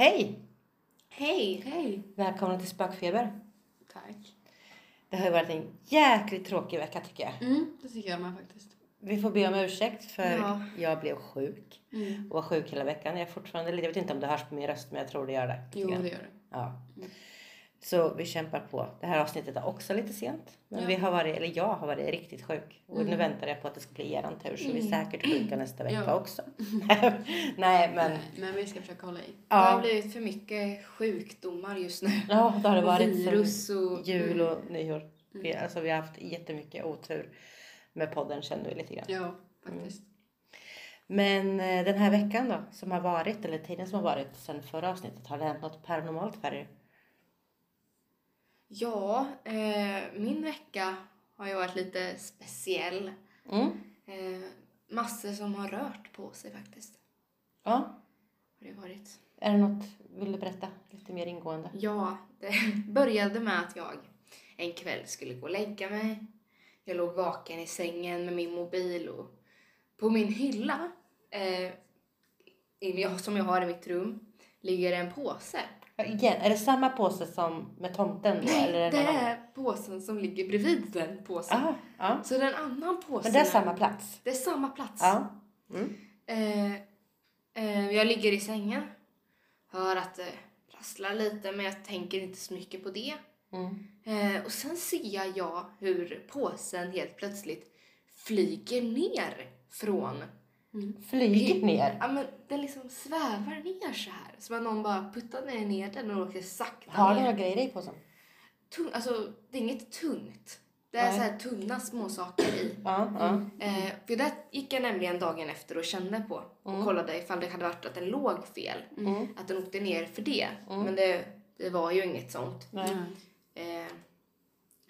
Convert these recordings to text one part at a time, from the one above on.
Hej! Hej! Hej! Välkomna till Spökfeber. Tack. Det har ju varit en jäkligt tråkig vecka tycker jag. Mm, det tycker jag med faktiskt. Vi får be om ursäkt för Ja. jag blev sjuk. Mm. Och var sjuk hela veckan. Jag är fortfarande lite, jag vet inte om det hörs på min röst men jag tror det gör det. Jo, det gör det. Ja. Så vi kämpar på. Det här avsnittet är också lite sent. Men Ja. vi har varit, eller jag har varit riktigt sjuk. Och nu Mm. väntar jag på att det ska bli eran tur. Så vi är Mm. säkert sjuka nästa vecka Ja. också. Nej men. Nej, men vi ska försöka hålla i. Ja. Det har blivit för mycket sjukdomar just nu. Ja, det har det varit virus och... jul och nyår. Vi, Mm. alltså, vi har haft jättemycket otur med podden känner vi lite grann. Ja, faktiskt. Men eh, den här veckan då som har varit, eller tiden som har varit sen förra avsnittet, har det hänt något paranormalt för er? Ja, eh, min vecka har ju varit lite speciell. Mm. Eh, massor som har rört på sig faktiskt. Ja. Har det varit. Är det något, vill du berätta lite mer ingående? Ja, det började med att jag en kväll skulle gå och lägga mig. Jag låg vaken i sängen med min mobil och på min hylla, eh, som jag har i mitt rum, ligger en påse. Igen, är det samma påse som med tomten då? eller det annan? är påsen som ligger bredvid den påsen. Ah, ja. Så det är en annan påse. Men det är samma plats? Det är samma plats. Ja. Mm. Eh, eh, jag ligger i sängen, hör att det prasslar lite men jag tänker inte så mycket på det. Mm. Eh, och sen ser jag hur påsen helt plötsligt flyger ner från... Flyger ner? Ja men den liksom svävar ner så här. Som att någon bara puttar ner, ner den och åker sakta Har du några grejer i påsen? Tung, alltså det är inget tungt. Det är Nej. så här tunna små saker i. Ja. ja. Eh, för det gick jag nämligen dagen efter och kände på och kollade ifall det hade varit att den låg fel. Mm. Att den åkte ner för det. Men det, det var ju inget sånt. Eh,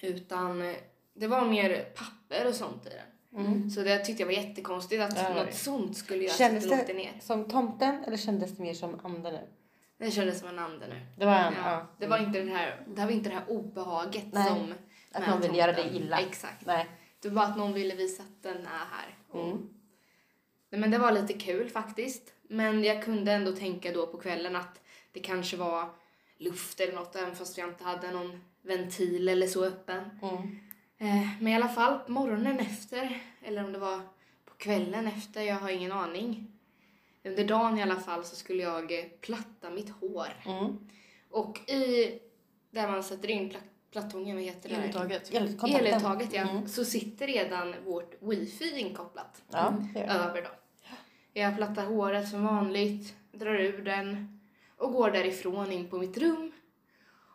utan det var mer papper och sånt i den. Mm. Så det tyckte jag var jättekonstigt att Ja, något sånt skulle göra Kändes så att det ner. som tomten eller kändes det mer som anden nu? Det kändes som en ande nu. Det var en, Ja, ja. Det var inte det här, det var inte det här obehaget Nej, som Att någon vill göra dig illa? Exakt. Nej. Det var bara att någon ville visa att den är här. Och- Mm. Nej, men det var lite kul faktiskt. Men jag kunde ändå tänka då på kvällen att det kanske var luft eller något även fast jag inte hade någon ventil eller så öppen. Mm. Eh, men i alla fall på morgonen efter, eller om det var på kvällen efter, jag har ingen aning. Under dagen i alla fall så skulle jag eh, platta mitt hår. Mm. Och i där man sätter in pla- plattången, vad heter det? Eluttaget. Eluttaget ja. Mm. Så sitter redan vårt wifi inkopplat Ja, det det. över då. Jag plattar håret som vanligt, drar ur den och går därifrån in på mitt rum.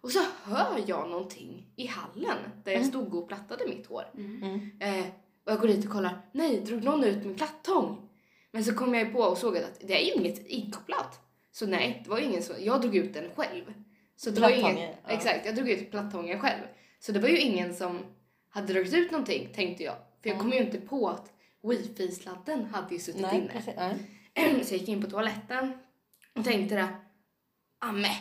Och så hör jag någonting i hallen där jag stod och plattade mitt hår. Mm. Eh, och jag går dit och kollar. Nej, drog någon ut min plattång? Men så kom jag på och såg att det är ju inget inkopplat. Så nej, det var ju ingen som... Jag drog ut den själv. Så det var ju ingen, Plattången, ja. Exakt, jag drog ut plattången själv. Så det var ju ingen som hade dragit ut någonting, tänkte jag. För jag kom ju inte på att wifi-sladden hade ju suttit Nej, inne. precis. Nej. Så jag gick in på toaletten och tänkte det. Amme,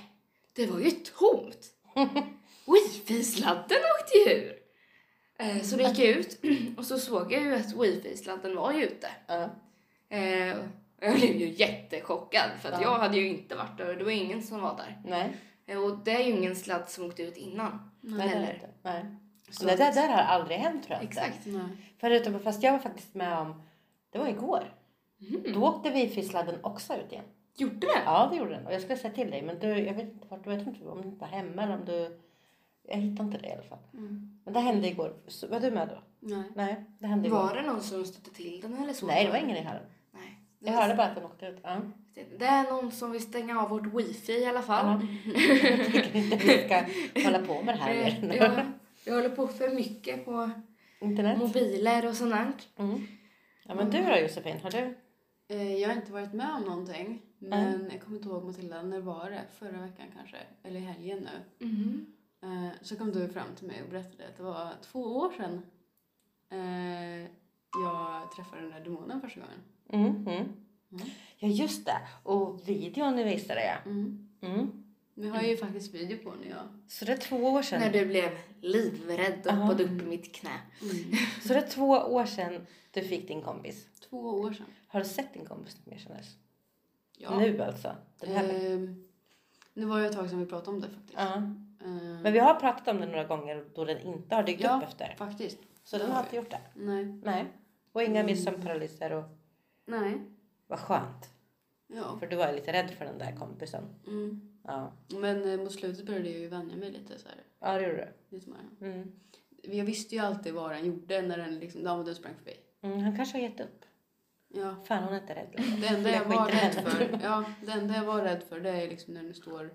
det var ju tomt. Wifi-sladden åkte ju ur. Eh, Så då gick jag ut och så såg jag ju att wifi-sladden var ju ute. Ja. Eh, och Jag blev ju jättechockad för att Ja. jag hade ju inte varit där och det var ingen som var där. Nej. Eh, Och det är ju ingen sladd som åkte ut innan. Nej, inte. Nej. Så det där, där har aldrig hänt tror jag. Exakt. Nej. Förutom, fast jag var faktiskt med om, det var igår. Då åkte wifi-sladden också ut igen. Gjorde det? Ja, det gjorde den. Och jag skulle säga till dig, men du, jag vet inte vart, du vet inte om du var hemma eller om du... Jag hittade inte det i alla fall. Mm. Men det hände igår. Så, var du med då? Nej. Nej, det hände igår. Var det någon som stötte till den eller så? Nej, det var ingen i hallen. Nej. Jag hörde bara att den åkte ut. Ja. Det är någon som vill stänga av vårt wifi i alla fall. Ja. Jag tycker inte vi ska hålla på med det här mer. jag, jag håller på för mycket på Internet. mobiler och sånt. Mm. Ja, men du då Josefin, har du? Eh, Jag har inte varit med om någonting. Men jag kommer inte ihåg Matilda, när var det? Förra veckan kanske? Eller i helgen nu. Eh, Så kom du fram till mig och berättade att det var två år sedan eh, jag träffade den där demonen första gången. Mm, mm. Ja, just det. Och videon ni visade jag. Mm. Mm. Vi har ju faktiskt video på när jag... Så det är två år sedan. När du blev livrädd och hoppade upp i mitt knä. Så det är två år sedan du fick din kompis. Två år sedan. Har du sett din kompis mer sedan dess? Ja. Nu alltså? Den här Ehm, Det var ju ett tag sedan vi pratade om det faktiskt. Ja. Eh, Men vi har pratat om det några gånger då den inte har dykt Ja. upp efter. Faktiskt. Så den har inte gjort det. Nej. Nej. Och inga mer sömnparalyser och Nej. vad skönt. Ja. För du var ju lite rädd för den där kompisen. Mm. Ja, Men eh, mot slutet började jag ju vänja mig lite så här. ja det gjorde du. Lite mer. Mm. Jag visste ju alltid vad den gjorde när den liksom, den sprang förbi. Mm, han kanske har gett upp. Ja. Fan hon är inte rädd. Det enda jag Jag var rädd för, ja, det enda jag var rädd för det är liksom när du står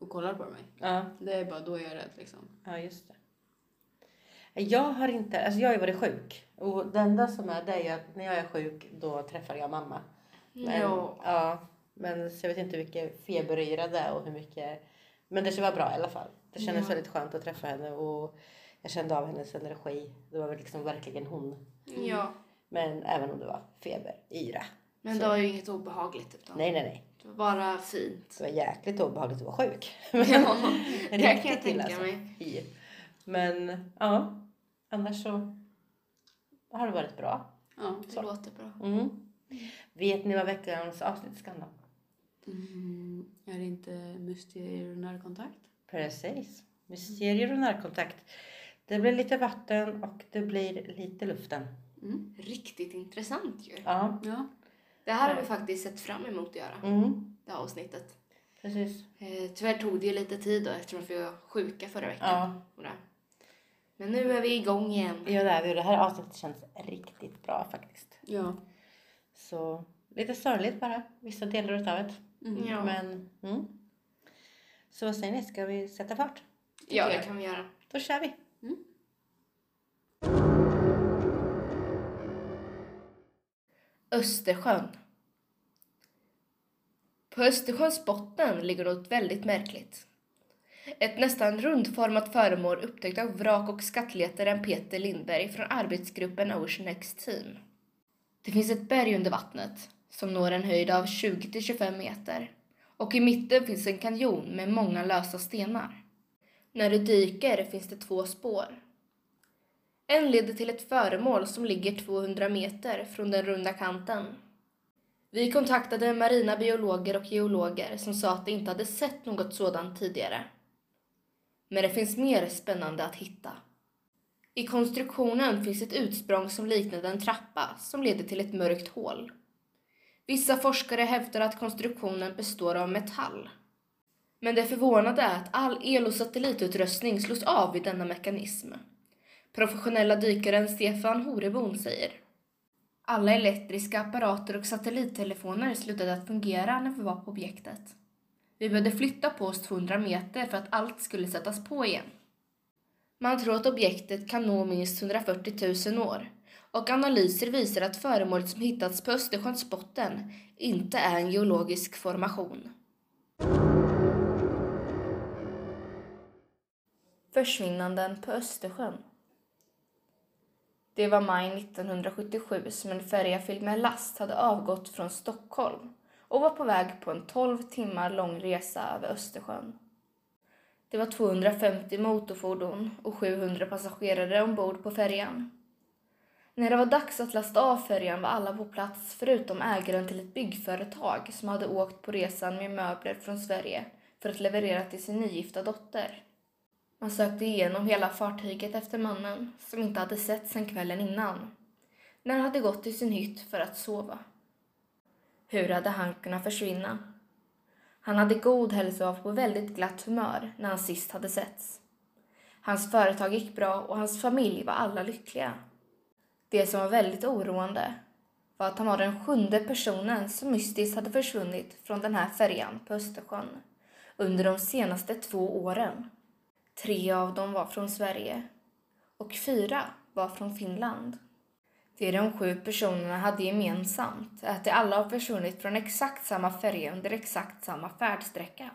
och kollar på mig. Ja, Det är bara då jag är rädd liksom. ja just det. Jag har inte, alltså jag har ju varit sjuk. Och det enda som är det är att när jag är sjuk då träffar jag mamma. Men, Ja. ja. Men så jag vet inte hur mycket feberyra det är och hur mycket. Men det var bra i alla fall. Det kändes Ja. väldigt skönt att träffa henne och jag kände av hennes energi. Det var liksom verkligen hon. ja. Men även om det var feber, yra. Men det var ju inget obehagligt utan Nej, nej, nej. det var bara fint. Det var jäkligt obehagligt att vara sjuk. Ja, det kan jag illa, tänka alltså. mig. Men ja, annars så har det varit bra. Ja. Det låter bra. Mm. Vet ni vad veckans avsnitt ska handla om? Mm, är det inte mysterier och närkontakt? Precis. Mysterier och närkontakt. Det blir lite vatten och det blir lite luften. Mm. Riktigt intressant ju. Ja, Ja. Det här har vi faktiskt sett fram emot att göra. mm. Det här avsnittet. precis. Eh, tyvärr tog det ju lite tid då eftersom vi var sjuka förra veckan. Ja. Men nu är vi igång igen. ja det, är vi. det här avsnittet känns riktigt bra faktiskt. Ja. Så lite sorgligt bara, vissa delar utav det. Mm. Ja. Men, mm. Så vad säger ni, ska vi sätta fart? Ja, det kan vi göra. Då kör vi. Östersjön. På Östersjöns botten ligger något väldigt märkligt. Ett nästan rundformat föremål upptäckt av vrak och skattletaren Peter Lindberg från arbetsgruppen Ocean X Team. Det finns ett berg under vattnet som når en höjd av 20-25 meter och i mitten finns en kanjon med många lösa stenar. När du dyker finns det två spår. En leder till ett föremål som ligger 200 meter från den runda kanten. Vi kontaktade marina biologer och geologer som sa att de inte hade sett något sådant tidigare. Men det finns mer spännande att hitta. I konstruktionen finns ett utsprång som liknade en trappa som leder till ett mörkt hål. Vissa forskare hävdar att konstruktionen består av metall. Men det förvånade är att all el och satellitutrustning slås av vid denna mekanism. Professionella dykaren Stefan Horebon säger. Alla elektriska apparater och satellittelefoner slutade att fungera när vi var på objektet. Vi behövde flytta på oss 200 meter för att allt skulle sättas på igen. Man tror att objektet kan nå minst 140 000 år och analyser visar att föremålet som hittats på Östersjöns botten inte är en geologisk formation. Försvinnanden på Östersjön det var maj 1977 som en färja fylld med last hade avgått från Stockholm och var på väg på en 12 timmar lång resa över Östersjön. Det var 250 motorfordon och 700 passagerare ombord på färjan. När det var dags att lasta av färjan var alla på plats förutom ägaren till ett byggföretag som hade åkt på resan med möbler från Sverige för att leverera till sin nygifta dotter. Man sökte igenom hela fartyget efter mannen som inte hade sett sedan kvällen innan, när han hade gått till sin hytt för att sova. Hur hade han kunnat försvinna? Han hade god hälsa och var på väldigt glatt humör när han sist hade setts. Hans företag gick bra och hans familj var alla lyckliga. Det som var väldigt oroande var att han var den sjunde personen som mystiskt hade försvunnit från den här färjan på Östersjön under de senaste två åren. Tre av dem var från Sverige och fyra var från Finland. Det de sju personerna hade gemensamt är att de alla har försvunnit från exakt samma färja under exakt samma färdsträcka.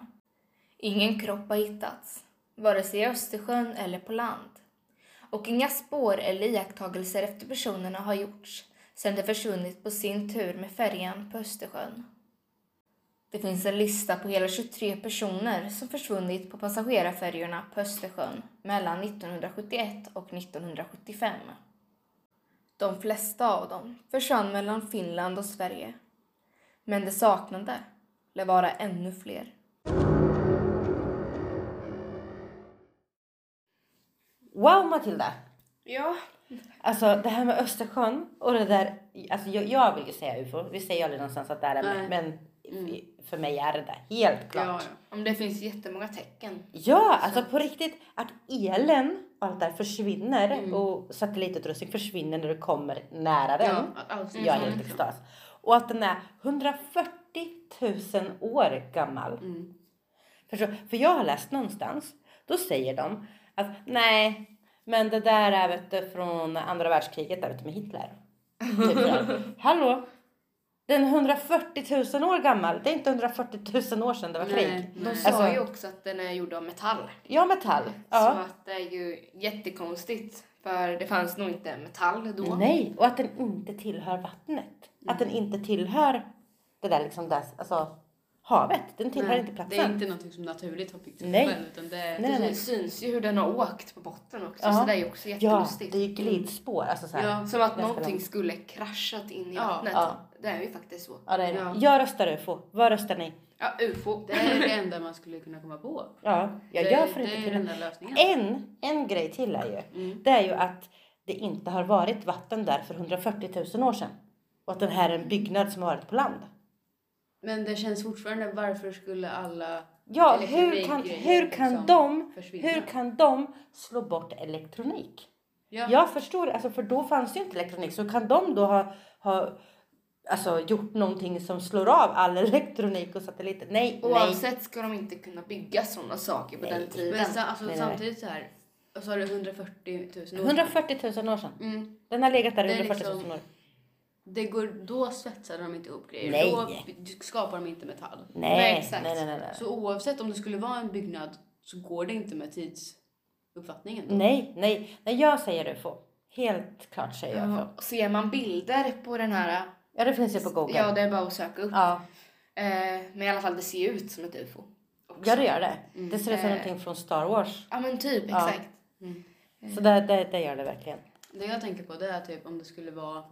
Ingen kropp har hittats, vare sig i Östersjön eller på land. Och inga spår eller iakttagelser efter personerna har gjorts sedan de försvunnit på sin tur med färjan på Östersjön. Det finns en lista på hela 23 personer som försvunnit på passagerarfärjorna på Östersjön mellan 1971 och 1975. De flesta av dem försvann mellan Finland och Sverige. Men det saknade lär vara ännu fler. Wow, Matilda! Ja. Alltså det här med Östersjön och det där. Alltså jag, jag vill ju säga UFO. Vi säger aldrig någonstans att det är det. Men men för mig är det det. Helt klart. Ja, Ja, ja. Om det finns jättemånga tecken. alltså på riktigt. Att elen och allt det här försvinner. Och satellitutrustning försvinner när du kommer nära den. Ja, att allt Jag är Mm. helt extas. Och att den är 140 000 år gammal. Mm. Förstår? För jag har läst någonstans. Då säger de att nej, men det där är vet du, från andra världskriget där du, med Hitler. Typ. Hallå? Den är 140 000 år gammal. Det är inte 140 000 år sedan det var Nej, krig. De nej. sa Alltså- ju också att den är gjord av metall. Ja, metall. Så Ja. att det är ju jättekonstigt. För det fanns nog inte metall då. Nej, och att den inte tillhör vattnet. Att den inte tillhör det där liksom där, alltså havet. Den tillhör Nej, inte platsen. Det är inte någonting som naturligt har byggt sig Nej. utan det är... Nej, nej, Det nej. syns ju hur den har åkt på botten också. Ja. Så det är ju också Ja, jättelustigt. det är ju glidspår. Alltså så här. Ja, Som att någonting skulle kraschat in i Ja, vattnet. ja. Det är ju faktiskt så. Ja, det är det. Ja. Jag röstar UFO. Vad röstar ni? Ja, ufo. Det är det enda man skulle kunna komma på. Ja, jag det, gör för det inte är till den det. lösningen. En, en grej till är ju. Mm. Det är ju att det inte har varit vatten där för 140 000 år sedan. Och att den här är en byggnad som har varit på land. Men det känns fortfarande, varför skulle alla Ja, hur kan, hur kan liksom de försvinna? hur kan de slå bort elektronik? Ja. Jag förstår, alltså för då fanns ju inte elektronik. Så kan de då ha, ha alltså, gjort någonting som slår av all elektronik och satelliter? Nej, nej. Oavsett ska de inte kunna bygga sådana saker på Nej. den tiden. Men sa, alltså, Nej, nej, nej. samtidigt så här, och så har du 140 000 år sedan. 140 000 år sedan. Mm. Den har legat där i Det är 140 000 liksom- år. Det går, då svetsade de inte ihop grejer. Nej. Då skapar de inte metall. Nej, Nej, nej, exakt. nej, nej, nej. Så oavsett om det skulle vara en byggnad så går det inte med tidsuppfattningen. Då. Nej, nej, nej, jag säger UFO. Helt klart säger jag UFO. Ja, ser man bilder på den här... Ja, det finns ju på Google. Ja, det är bara att söka upp. Ja, Eh, men i alla fall, det ser ju ut som ett ufo. också. ja det gör det. Det ser ut som Eh. någonting från Star Wars. Ja, men typ. Ja. Exakt. Så det, det, det gör det verkligen. Det jag tänker på det är typ om det skulle vara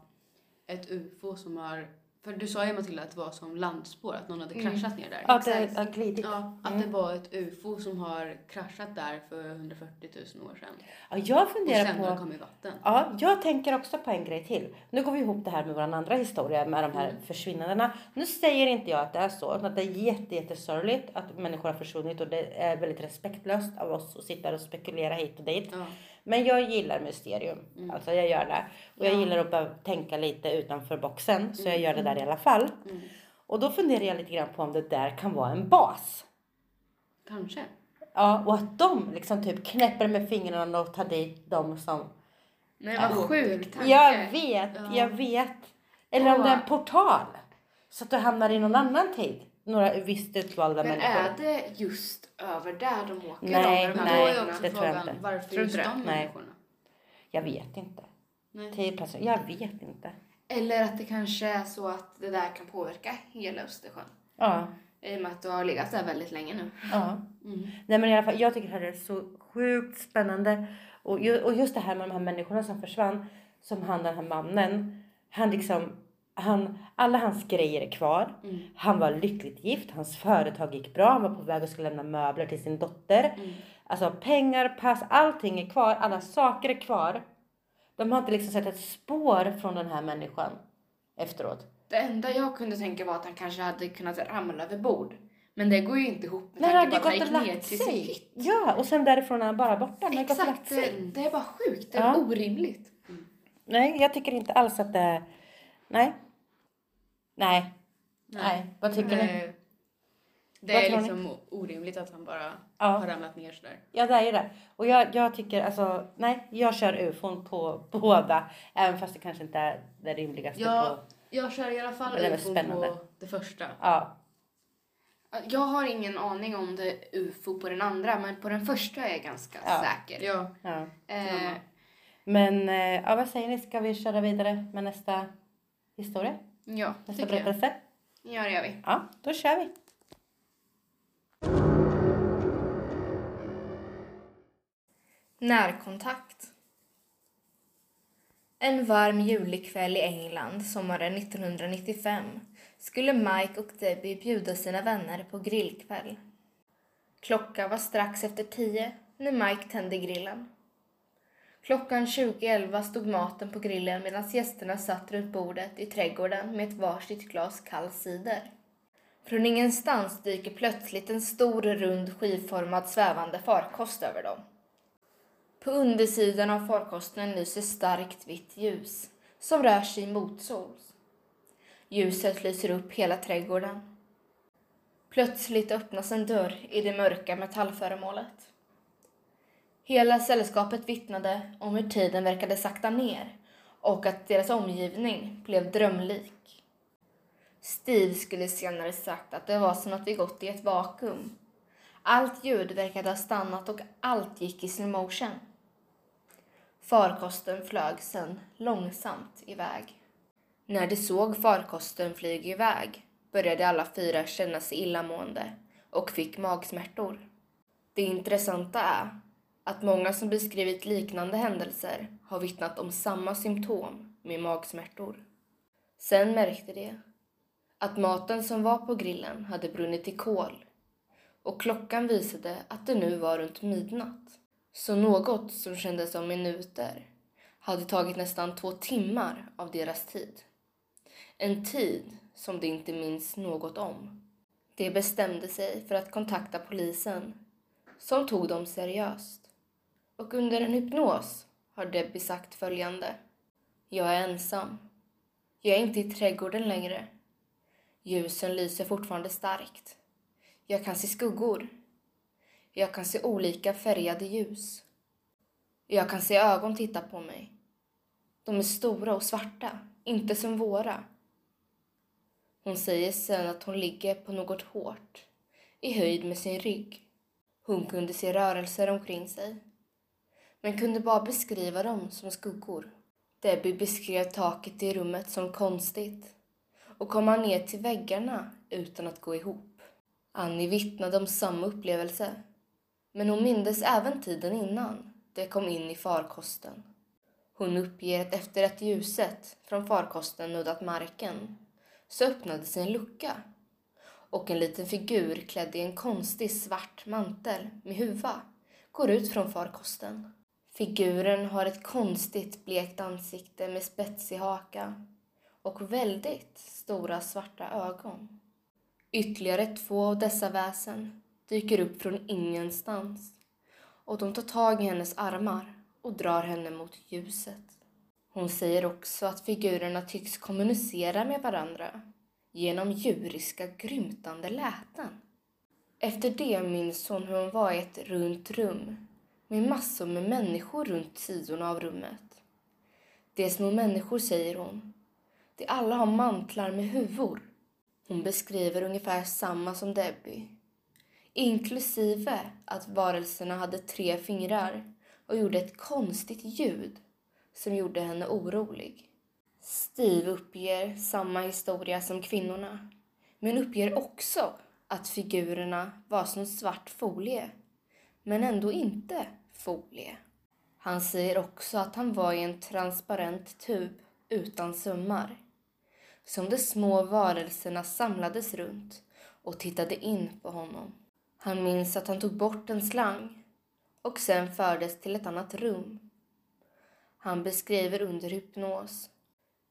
ett UFO som har... För du sa ju Matilda att det var som landspår, att någon hade Mm. kraschat ner där. Ja, det har glidit. Ja, att det var ett UFO som har kraschat där för 140 000 år sedan. Ja, jag Och funderar sen har det på... kommit vatten. Ja, jag tänker också på en grej till. Nu går vi ihop det här med vår andra historia med de här försvinnandena. Nu säger inte jag att det är så, utan att det är jätte, jättesorgligt att människor har försvunnit och det är väldigt respektlöst av oss att sitta och spekulera hit och dit. Ja. Men jag gillar mysterium. Alltså jag gör det. Och jag Ja. gillar att behöva tänka lite utanför boxen. Så jag gör det där i alla fall. Mm. Och då funderar jag lite grann på om det där kan vara en bas. Kanske. Ja, och att de liksom typ knäpper med fingrarna och tar dit de som... Nej, vad Ja. sjuk tanke. Jag vet, Ja. jag vet. Eller om det är en portal. Så att du hamnar i någon annan tid. Några visst utvalda Men människor. är det just över där de åker? Nej, Men de nej, det tror jag frågan inte. varför Tror just de Nej. människorna? Jag vet inte. Nej. Till platsen. Jag vet inte. Eller att det kanske är så att det där kan påverka hela Östersjön. Ja. I och med att du har legat där väldigt länge nu. ja. Mm. Nej men i alla fall, jag tycker det här är så sjukt spännande. Och, ju, och just det här med de här människorna som försvann. Som han den här mannen. Han liksom, han, alla hans grejer är kvar. Mm. Han var lyckligt gift, hans företag gick bra, han var på väg att skulle lämna möbler till sin dotter. Mm. Alltså pengar, pass, allting är kvar, alla saker är kvar. De har inte liksom sett ett spår från den här människan efteråt. Det enda jag kunde tänka var att han kanske hade kunnat ramla över bord. Men det går ju inte ihop med Nej, tanke på att han gick ner till sin sig. hytt. Ja, och sen därifrån är han bara borta. Lagt Exakt, det, det är bara sjukt. Det är Ja. orimligt. Nej, jag tycker inte alls att det är... Nej. Nej. Nej. Vad tycker ni? Det, Vad är ni? liksom orimligt att han bara Ja. har ramlat ner sådär. Ja, det är ju det. Och jag, jag tycker alltså, nej, jag kör ufon på båda. Även fast det kanske inte är det rimligaste Ja, på... jag kör i alla fall ufon spännande. på det första. Ja. Jag har ingen aning om det är ufo på den andra, men på den första är jag ganska Ja. säker. Ja. ja. Eh, Men, eh, ja vad säger ni? Ska vi köra vidare med nästa historia? Ja, Nästa Tycker jag. berättelse? ja, det gör vi. Ja, då kör vi. Närkontakt. En varm julikväll i England sommaren 1995 skulle Mike och Debbie bjuda sina vänner på grillkväll. Klockan var strax efter tio när Mike tände grillen. Klockan 20.11 stod maten på grillen medan gästerna satt runt bordet i trädgården med ett varsitt glas kall cider. Från ingenstans dyker plötsligt en stor rund skivformad svävande farkost över dem. På undersidan av farkosten lyser starkt vitt ljus som rör sig motsols. Ljuset lyser upp hela trädgården. Plötsligt öppnas en dörr i det mörka metallföremålet. Hela sällskapet vittnade om hur tiden verkade sakta ner och att deras omgivning blev drömlik. Steve skulle senare sagt att det var som att vi gått i ett vakuum. Allt ljud verkade ha stannat och allt gick i slow motion. Farkosten flög sen långsamt iväg. När de såg farkosten flyga iväg började alla fyra känna sig illamående och fick magsmärtor. Det intressanta är att många som beskrivit liknande händelser har vittnat om samma symptom med magsmärtor. Sen märkte de att maten som var på grillen hade brunnit i kol och klockan visade att det nu var runt midnatt. Så något som kändes som minuter hade tagit nästan två timmar av deras tid. En tid som de inte minns något om. De bestämde sig för att kontakta polisen som tog dem seriöst. Och under en hypnos har Debbie sagt följande. Jag är ensam. Jag är inte i trädgården längre. Ljusen lyser fortfarande starkt. Jag kan se skuggor. Jag kan se olika färgade ljus. Jag kan se ögon titta på mig. De är stora och svarta, inte som våra. Hon säger sen att hon ligger på något hårt, i höjd med sin rygg. Hon kunde se rörelser omkring sig, men kunde bara beskriva dem som skuggor. Debbie beskrev taket i rummet som konstigt och komma ner till väggarna utan att gå ihop. Annie vittnade om samma upplevelse, men hon mindes även tiden innan de kom in i farkosten. Hon uppger att efter att ljuset från farkosten nuddat marken så öppnades en lucka och en liten figur klädd i en konstig svart mantel med huva går ut från farkosten. Figuren har ett konstigt blekt ansikte med spetsig haka och väldigt stora svarta ögon. Ytterligare två av dessa väsen dyker upp från ingenstans och de tar tag i hennes armar och drar henne mot ljuset. Hon säger också att figurerna tycks kommunicera med varandra genom djuriska grymtande läten. Efter det minns hon hur hon var i ett runt rum med massor med människor runt sidorna av rummet. De är små människor, säger hon. De alla har mantlar med huvor. Hon beskriver ungefär samma som Debbie. Inklusive att varelserna hade tre fingrar och gjorde ett konstigt ljud som gjorde henne orolig. Steve uppger samma historia som kvinnorna men uppger också att figurerna var som svart folie men ändå inte folie. Han säger också att han var i en transparent tub utan sömmar som de små varelserna samlades runt och tittade in på honom. Han minns att han tog bort en slang och sen fördes till ett annat rum. Han beskriver under hypnos.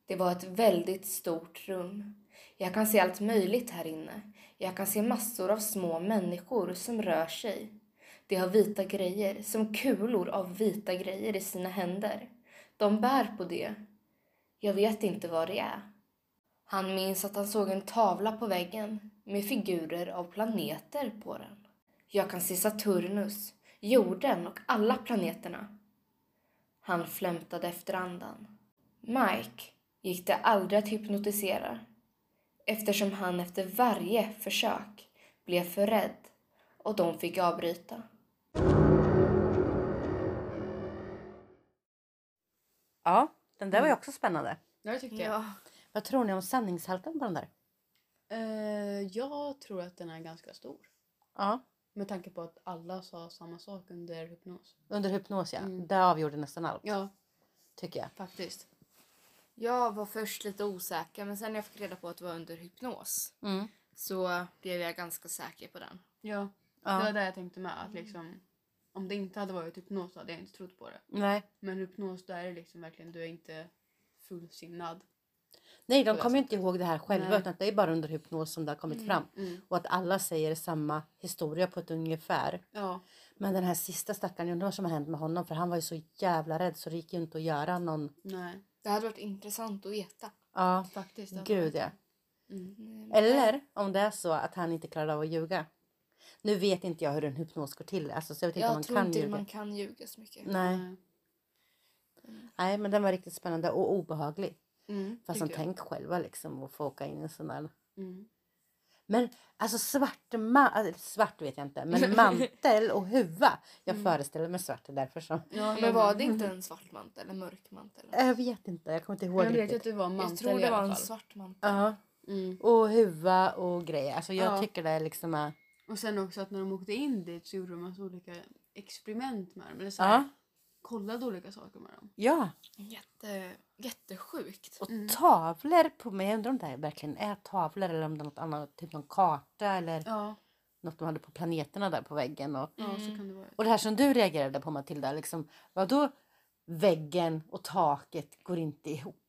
Det var ett väldigt stort rum. Jag kan se allt möjligt här inne. Jag kan se massor av små människor som rör sig. De har vita grejer, som kulor av vita grejer i sina händer. De bär på det. Jag vet inte vad det är. Han minns att han såg en tavla på väggen med figurer av planeter på den. Jag kan se Saturnus, jorden och alla planeterna. Han flämtade efter andan. Mike gick det aldrig att hypnotisera eftersom han efter varje försök blev för rädd och de fick avbryta. Ja, den där var ju också spännande. Ja, det tyckte jag. Vad tror ni om sanningshalten på den där? Eh, jag tror att den är ganska stor. Ja, Med tanke på att alla sa samma sak under hypnos. under hypnos ja. Mm. Det avgjorde nästan allt, Ja, tycker jag. faktiskt. Jag var först lite osäker men sen när jag fick reda på att det var under hypnos så blev jag ganska säker på den. Ja, Ja. det var det jag tänkte med. Att liksom, om det inte hade varit hypnos så hade jag inte trott på det. Nej. Men hypnos, då är det liksom verkligen, du är inte fullsinnad. Nej, de kommer inte ihåg det här själva Nej. utan det är bara under hypnos som det har kommit fram. Mm. Och att alla säger samma historia på ett ungefär. Ja. Men den här sista stackaren, jag undrar vad som har hänt med honom för han var ju så jävla rädd så det gick ju inte att göra någon. Nej, Det hade varit intressant att veta. Ja, faktiskt. gud ja. Mm. Eller om det är så att han inte klarade av att ljuga. Nu vet inte jag hur en hypnos går till. Alltså, så jag vet inte om Jag man tror kan inte ljuga. man kan ljuga så mycket. Nej. Nej. Nej, men den var riktigt spännande och obehaglig. Mm, Fast som tänk själva liksom att få åka in i en sån där. Mm. Men alltså svart, ma- alltså, svart vet jag inte, men mantel och huva. Jag föreställer mig svart, därför som. Ja, Men var det inte en svart mantel? En mörk mantel? Jag vet inte, jag kommer inte ihåg Jag vet riktigt. att det var mantel Jag tror det var en svart mantel. Ja, Mm. och huva och grejer. Alltså jag Ja. tycker det är liksom... Och sen också att när de åkte in dit så gjorde de massa olika experiment med dem. Eller så här, Ja, kollade olika saker med dem. ja. Jätte, jättesjukt. Och Mm. tavlor på mig. Jag undrar om det här verkligen är tavlor eller om det är något annat. Typ någon karta eller Ja, något de hade på planeterna där på väggen. Och, ja så Mm. kan det vara. och det här som du reagerade på Matilda, liksom, vadå väggen och taket går inte ihop?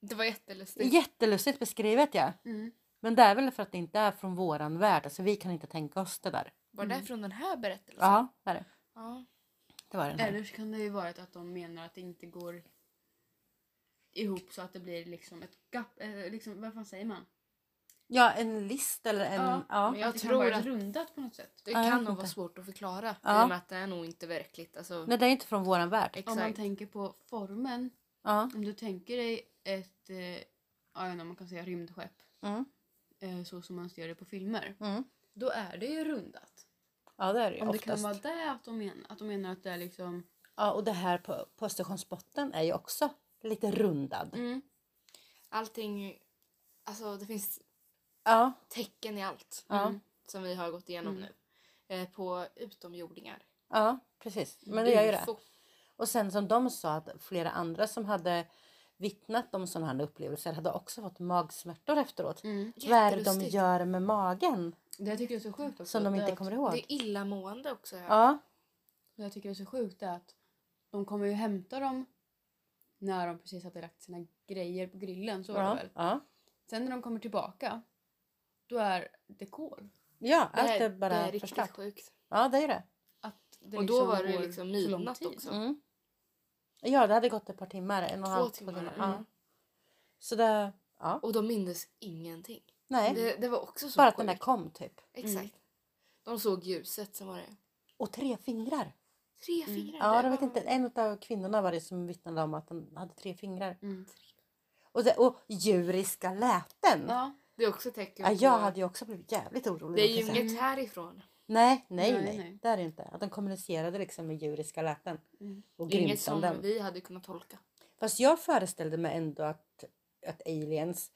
Det var jättelustigt. Jättelustigt beskrivet ja. Mm. Men det är väl för att det inte är från våran värld. Alltså vi kan inte tänka oss det där. Var det från den här berättelsen? Ja, det är det. Ja. Det var den här. Eller så kan det ju vara att de menar att det inte går ihop så att det blir liksom ett gap. Eh, liksom, vad fan säger man? Ja, en list eller en... Ja, Ja. Men jag att det kan tror vara att- rundat på något sätt. Det Ja, jag kan vet nog inte. vara svårt att förklara. Ja. I och med att det är nog inte verkligt. Alltså, Nej, det är inte från våran värld. Om man exakt. tänker på formen. Ja. Om du tänker dig ett, eh, ja, jag vet inte om man kan säga rymdskepp. Mm. Eh, så som man ser det på filmer. Mm. Då är det ju rundat. Ja, det är det ju Om det kan oftast. vara det att de, men, att de menar att det är liksom... Ja, och det här på, på Östersundsbotten är ju också lite rundad. Mm. Allting, alltså det finns Ja. tecken i allt. Ja. Mm. Som vi har gått igenom Mm. nu. Eh, på utomjordingar. Ja, precis. Men det gör ju det. Och sen som de sa att flera andra som hade vittnat om sådana här upplevelser hade också fått magsmärtor efteråt. Mm. Vad är det de gör med magen Det jag tycker är så sjukt också. som de det inte kommer ihåg? Det är illamående också. Ja. Ja, Det jag tycker är så sjukt är att de kommer ju hämta dem när de precis hade lagt sina grejer på grillen. Så var det ja, väl. ja. Sen när de kommer tillbaka då är det kol. ja Det allt är, är bara det är riktigt förstört. sjukt. Ja, det är det. Att det Och då liksom var det liksom midnatt också. Mm. Ja, det hade gått ett par timmar. En och Två halv, timmar. Ja. Mm. Så det, ja. Och de mindes ingenting. Nej, Det, det var också så bara att den där kom typ. Exakt. De såg ljuset, sen var det Och tre fingrar. tre fingrar. Ja, jag vet inte. En av kvinnorna var det som vittnade om att den hade tre fingrar. Mm. Och, det, och djuriska läten. Ja. Ja. Det är också tecken på... jag hade ju också blivit jävligt orolig. Det är ju inget härifrån. Nej, nej, Nej, nej, nej. Det är det inte. Att de kommunicerade liksom med djuriska läten. Mm. Och Inget som grymtanden. vi hade kunnat tolka. Fast jag föreställde mig ändå att, att aliens,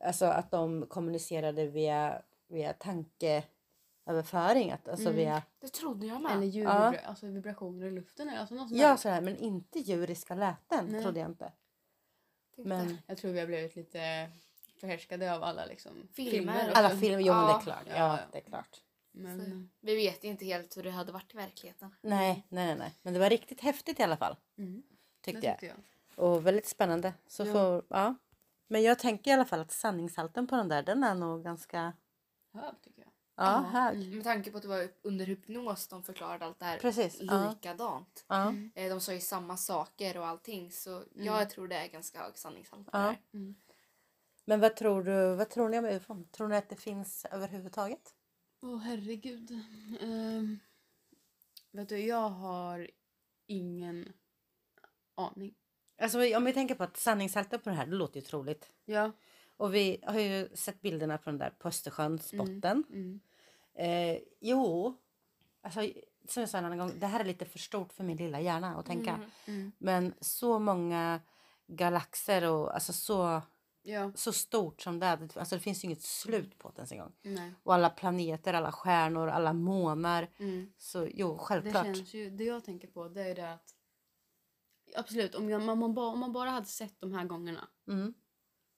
alltså att de kommunicerade via, via tankeöverföring. Att, alltså Mm. via, Det trodde jag med. Eller ljud, Ja. alltså vibrationer i luften. eller Alltså något ja där. sådär, men inte djuriska läten Nej. trodde jag inte. Tänkte, Men Jag tror vi har blivit lite förhärskade av alla liksom, Filmer. också. alla filmer, jo men det är Ja. klart. Ja, Ja, ja. det är klart. Men, Vi vet inte helt hur det hade varit i verkligheten. Nej, nej, nej. Men det var riktigt häftigt i alla fall. mm, Tyckte jag. tyckte jag. Och väldigt spännande. Så Ja. får, ja. Men jag tänker i alla fall att sanningshalten på den där, den är nog ganska Hög tycker jag. ja, hög. Mm. Med tanke på att det var under hypnos de förklarade allt det här Precis. Likadant. Ja. Eh, De sa ju samma saker och allting så jag tror det är ganska hög sanningshalt på Ja. det här. Mm. Men vad tror du, vad tror ni om ufon? Tror ni att det finns överhuvudtaget? Åh herregud. Ehm, vet du, jag har ingen aning. Alltså om vi tänker på att sanningshalten på det här, det låter ju troligt. Ja. Och vi har ju sett bilderna från den där på Östersjöns Mm. botten. Mm. Eh, jo, alltså som jag sa en annan gång, det här är lite för stort för min lilla hjärna att tänka. Mm. Mm. Men så många galaxer och alltså så, Ja. så stort som det är. Alltså det finns ju inget slut på det ens en gång. Nej. Och alla planeter, alla stjärnor, alla månar. Mm. Så jo, Det självklart. känns ju, det jag tänker på det är det att absolut om, jag, om, man bara, om man bara hade sett de här gångerna Mm.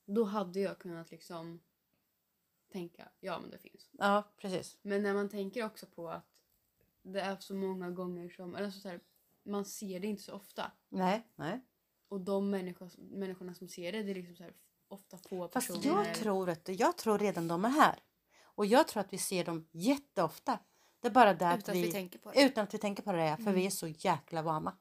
då hade jag kunnat liksom tänka ja men det finns. Ja, precis. Men när man tänker också på att det är så många gånger som, eller så här, man ser det inte så ofta. Nej, nej. Och de människor, människorna som ser det, det är liksom så här, ofta få Fast personer. jag tror, du, jag tror redan de är här. Och jag tror att vi ser dem jätteofta. Det är bara det att Utan att vi, vi tänker på det. utan att vi tänker på det, för vi är så jäkla vana.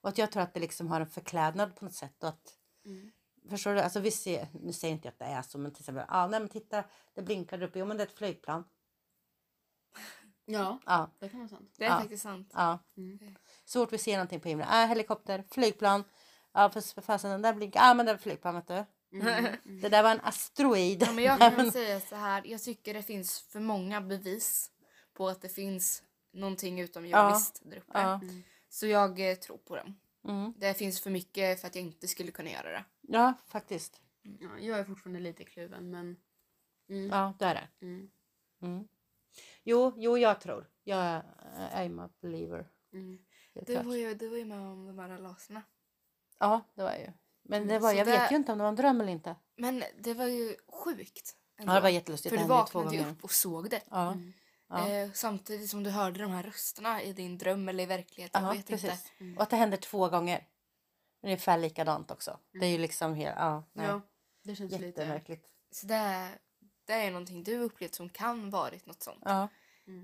Och att jag tror att det liksom har en förklädnad på något sätt. Och att, Mm. Förstår du? Alltså vi ser, nu säger inte jag att det är så, men till exempel, ah, nej men titta, det blinkar där uppe, jo men det är ett flygplan. Ja, Ja, det kan vara sant. Det är Ja. faktiskt sant. ja. Mm. Så fort vi ser någonting på himlen, ah, helikopter, flygplan. Ja, för fasen den där blinkar, ah, men det är ett flygplan vet du. Mm. Det där var en asteroid. Ja, men jag kan säga så här, jag tycker det finns för många bevis på att det finns någonting utomjordiskt där uppe. Ja. Så jag eh, tror på dem. Mm. Det finns för mycket för att jag inte skulle kunna göra det. ja, faktiskt. Ja, jag är fortfarande lite kluven men... Mm. Ja, det är det. Mm. Mm. Jo, jo, jag tror. Jag är I'm a believer. Mm. Du var ju, du var ju med om de här laserna. Ja, det var jag ju. Men det Mm, var, så jag det- vet ju inte om det var en dröm eller inte. Men det var ju sjukt. ändå. Ja, det var jättelustigt. För Det du hände ju två vaknade ju gånger. upp och såg det. Ja, Mm. ja. Eh, samtidigt som du hörde de här rösterna i din dröm eller i verkligheten. ja jag vet precis. inte. Och att det hände två gånger. Ungefär likadant också. Det är ju liksom helt, ja, nej. Ja, det känns lite... Jättemärkligt. Så det, är- det är någonting du upplevt som kan varit något sånt. Ja.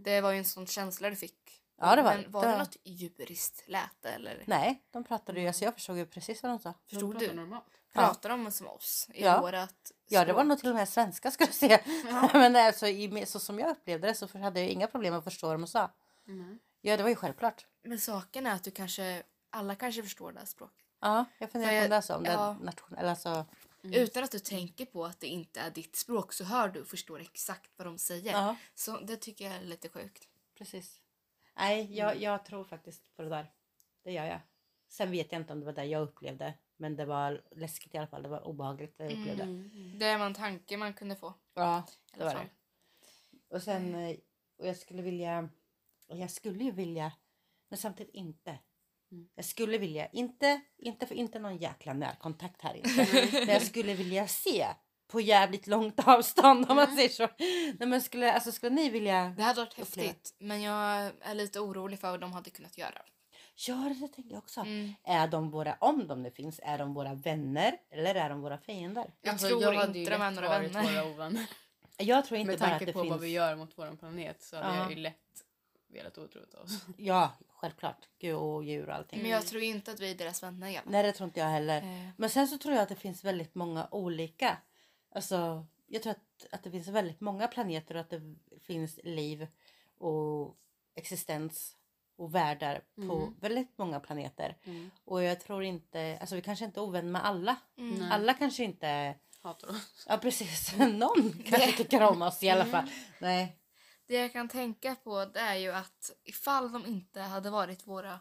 Det var ju en sån känsla du fick. Ja, det var Men var det. det något djuriskt lät det, eller? Nej, de pratade ju, alltså jag förstod ju precis vad de sa. De Förstod pratar du? Normalt. Pratade de som oss i Ja. vårat Ja, det var språk? nog till och med svenska skulle jag säga. Men alltså, i, så som jag upplevde det så hade jag inga problem att förstå vad de sa. Mm. Ja, det var ju självklart. Men saken är att du kanske, alla kanske förstår det här språket. Ja, jag funderar på det är så. Om det ja. nation, eller alltså, Utan att du tänker på att det inte är ditt språk så hör du och förstår exakt vad de säger. ja, Så det tycker jag är lite sjukt. precis. Nej, jag, jag tror faktiskt på det där. Det gör jag. Sen vet jag inte om det var det jag upplevde. Men det var läskigt i alla fall. Det var obehagligt det jag upplevde. Mm. Det var en tanke man kunde få. Ja, det var det. Och sen, eh, och jag skulle vilja, och jag skulle ju vilja, men samtidigt inte. Mm. Jag skulle vilja, inte, inte för inte någon jäkla närkontakt här inte. men jag skulle vilja se på jävligt långt avstånd om man säger så. Nej, men skulle, alltså, skulle ni vilja? Det hade varit Uppleva. häftigt. Men jag är lite orolig för vad de hade kunnat göra. Ja, det tänker jag också. Mm. Är de våra, om de nu finns, är de våra vänner eller är de våra fiender? Jag tror Alltså, hade inte ju de är några vänner. Våra ovänner. Jag tror inte Med bara att tanke det på finns. vad vi gör mot vår planet så hade Ja. jag ju lätt velat otrota oss. Ja, självklart. Gud och djur och allting. Men jag tror inte att vi är deras vänner. Ja. Nej, det tror inte jag heller. Eh, Men sen så tror jag att det finns väldigt många olika. Alltså, jag tror att, att det finns väldigt många planeter och att det finns liv och existens och världar på Mm. väldigt många planeter. Mm. Och jag tror inte, alltså vi kanske inte är ovän med alla. mm. Alla kanske inte, Hatar oss. ja precis, någon kanske tycker om oss i alla Mm. fall. Nej. Det jag kan tänka på det är ju att ifall de inte hade varit våra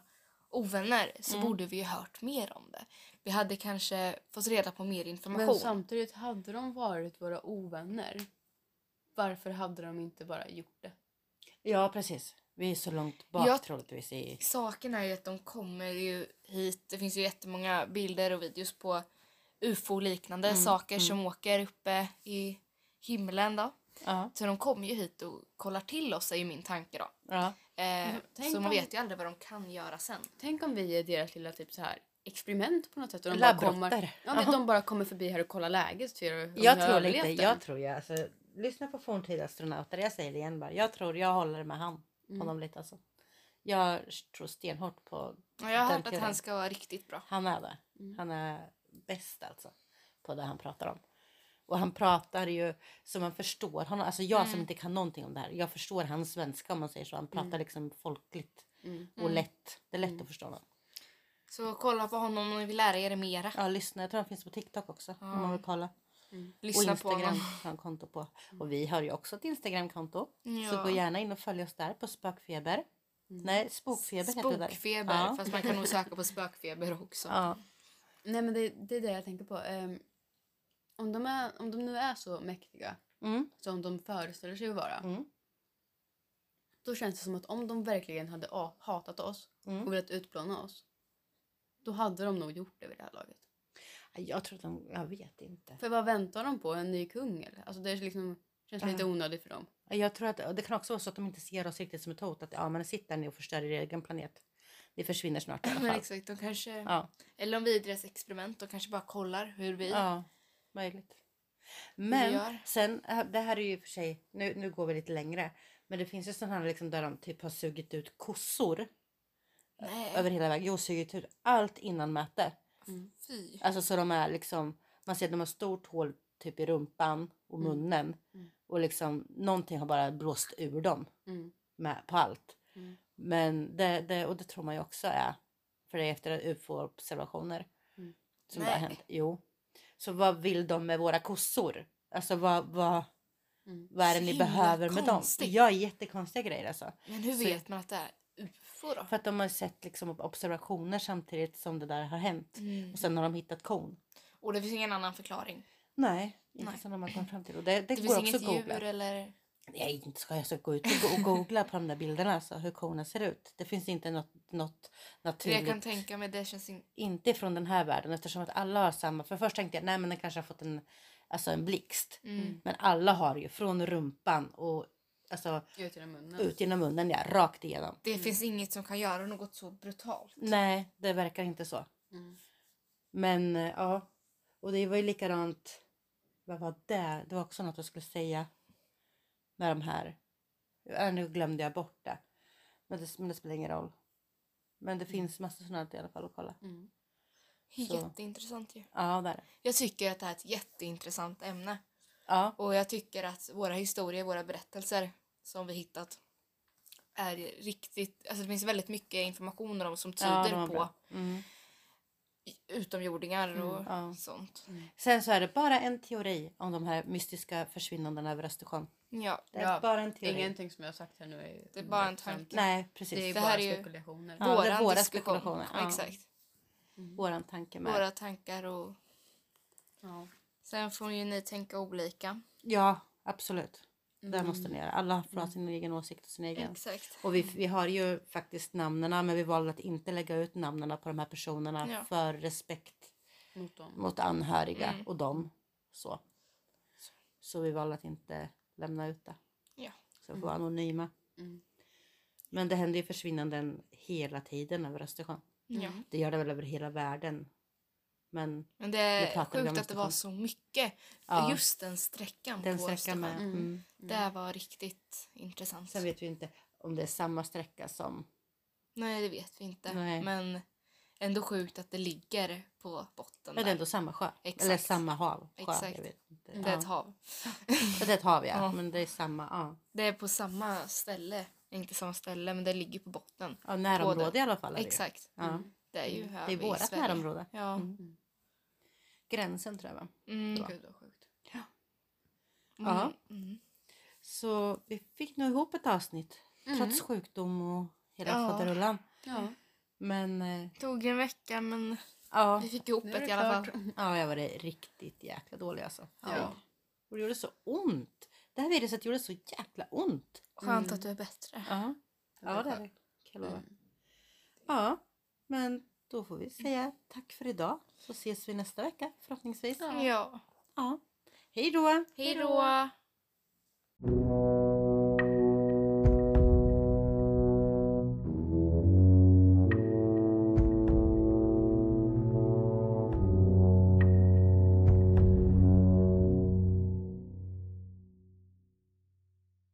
ovänner så Mm. borde vi ju hört mer om det. Vi hade kanske fått reda på mer information. Men samtidigt, hade de varit våra ovänner, varför hade de inte bara gjort det? Ja, precis. Vi är så långt bak Jag- troligtvis i... Saken är ju att de kommer ju hit. Det finns ju jättemånga bilder och videos på ufo-liknande Mm, saker mm. som åker uppe i himlen då. Ja, Så de kommer ju hit och kollar till oss är ju min tanke då. ja. Eh, tänk så man vet ju aldrig vad de kan göra sen. Tänk om vi är deras lilla typ så här experiment på något sätt. Och de, bara kommer, ja, men de bara kommer förbi här och kollar läget. Om Jag har tror den. jag tror jag, alltså, lyssna på forntida astronauter, jag säger det igen bara. Jag tror, jag håller med han, Mm. honom lite alltså. Jag tror stenhårt på, Och jag har hört att han ska vara riktigt bra. han är det. Mm. Han är bäst alltså, på det han pratar om. Och han pratar ju så man förstår honom, alltså jag som Mm. inte kan någonting om det här, jag förstår hans svenska om man säger så. Han pratar Mm. liksom folkligt Mm. och Mm. lätt. Det är lätt Mm. att förstå honom. Så kolla på honom om ni vill lära er mera. Ja, lyssna, jag tror han finns på TikTok också om Ja. man vill kolla. Mm. Lyssna och på Instagram har han konto på. Och vi har ju också ett Instagramkonto. Ja. Så gå gärna in och följ oss där på spökfeber. Mm. Nej, spokfeber heter det där. Spokfeber. Ja. Fast man kan nog söka på spökfeber också. Ja. Nej men det, det är det jag tänker på. Ehm, om, de är, om de nu är så mäktiga Mm. som de föreställer sig att vara. Mm. Då känns det som att om de verkligen hade hatat oss Mm. och velat utplåna oss. Då hade de nog gjort det vid det här laget. Jag tror att de, jag vet inte. För vad väntar de på? En ny kung eller? Alltså det är liksom, Känns lite onödigt för dem. Jag tror att det kan också vara så att de inte ser oss riktigt som ett hot. Att ja, men sitt där ni och förstör er egen planet. Vi försvinner snart i alla Men fall. exakt, de kanske... Ja, Eller om vi är deras experiment, de kanske bara kollar hur vi... ja, möjligt. Men gör. sen, äh, det här är ju för sig, nu, nu går vi lite längre. Men det finns ju sådana här liksom där de typ har sugit ut kossor Nej, över hela vägen. Jo, sugit ut allt innan möte. fy. Alltså så de är liksom, man ser att de har stort hål typ i rumpan och munnen. Mm. Och liksom någonting har bara blåst ur dem Mm. med, på allt. Mm. Men det, det, och det tror man ju också är för det är efter ufo-observationer Mm. som det har Nej. hänt. Jo. Så vad vill de med våra kossor? Alltså vad, vad, Mm. vad är det ni behöver med dem? konstigt. Ja, jättekonstiga grejer alltså. Men hur Så- vet man att det är ufo då? För att de har sett liksom observationer samtidigt som det där har hänt. Mm. Och sen har de hittat kon. Och det finns ingen annan förklaring? Nej, inte Nej. som de har kommit fram till. Och det, det, Det, går finns också inget att googla. djur eller... Nej, inte ska jag ska gå ut och go- och googla på de där bilderna, alltså, hur korna ser ut. Det finns inte något, något naturligt. jag kan tänka mig, det känns in... Inte från den här världen eftersom att alla har samma. För först tänkte jag, nej men den kanske har fått en, alltså en blixt. Mm. Men alla har ju från rumpan och alltså Ut genom munnen. ut genom munnen, ja, rakt igenom. Det finns inget som kan göra något så brutalt. Nej, det verkar inte så. Mm. Men eh, ja, och det var ju likadant. Vad var det? Det var också något jag skulle säga. Med de här. Ja, nu glömde jag bort det. Men det, men det spelar ingen roll. Men det finns massor sådana i alla fall att kolla. Mm. Jätteintressant ju. Ja, där. Jag tycker att det här är ett jätteintressant ämne. Ja, Och jag tycker att våra historier, våra berättelser som vi hittat är riktigt, alltså det finns väldigt mycket information om som ja tyder de var på. Mm. utomjordingar och ja. sånt. Sen så är det bara en teori om de här mystiska försvinnandena över Östersjön. Ja, Det är Ja, bara en teori. Ingenting som jag har sagt här nu är Det är bara en tanke. Nej, precis. Det är Det bara här är ju- spekulationer. Ja, det våra diskussion. spekulationer, ja. Exakt. Våran tanke med. Våra tankar och Ja. sen får ju ni tänka olika. Ja, absolut. Det Mm. måste ni göra. Alla får ha sin egen åsikt och sin egen. Exakt. Och vi, vi har ju faktiskt namnen men vi valde att inte lägga ut namnen på de här personerna Ja. för respekt Mot dem. mot anhöriga Mm. och dem. Så. så vi valde att inte lämna ut det. Ja. Så vi får vara anonyma. Mm. Men det händer ju försvinnanden hela tiden över Östersjön. ja. Det gör det väl över hela världen. Men Men det är sjukt att det var så mycket. Ja. Just den sträckan den på sträckan Östersjön. med. Mm. Mm. Det var riktigt intressant. Sen vet vi inte om det är samma sträcka som... Nej, det vet vi inte. Nej. Men ändå sjukt att det ligger på botten Men det är ändå samma sjö. Exakt. Eller samma hav. Sjö, Exakt. Inte. Det är Ja. ett hav. Det är ett hav ja. Ja. Men det är samma. Ja. Det är på samma ställe. Inte samma ställe, men det ligger på botten. Ja, närområde Både. i alla fall. är det. Exakt. Ja. Det är ju här Det är Sverige. närområde. Ja. Mm. Gränsen tror jag va? Mm. Gud vad sjukt. Ja. Mm. Så vi fick nog ihop ett avsnitt. Trots sjukdom och hela Ja. faderullan. Ja. Men eh, Tog en vecka, men ja. vi fick ihop det det i alla fall. ja, jag var det riktigt jäkla dålig alltså. Ja. Och det gjorde så ont. Det här viruset gjorde så jäkla ont. Skönt att du är bättre. Ja, ja det är det. Kan jag lova. Ja, men då får vi säga tack för idag. Så ses vi nästa vecka förhoppningsvis. Ja. Ja. Hej då! Hej då!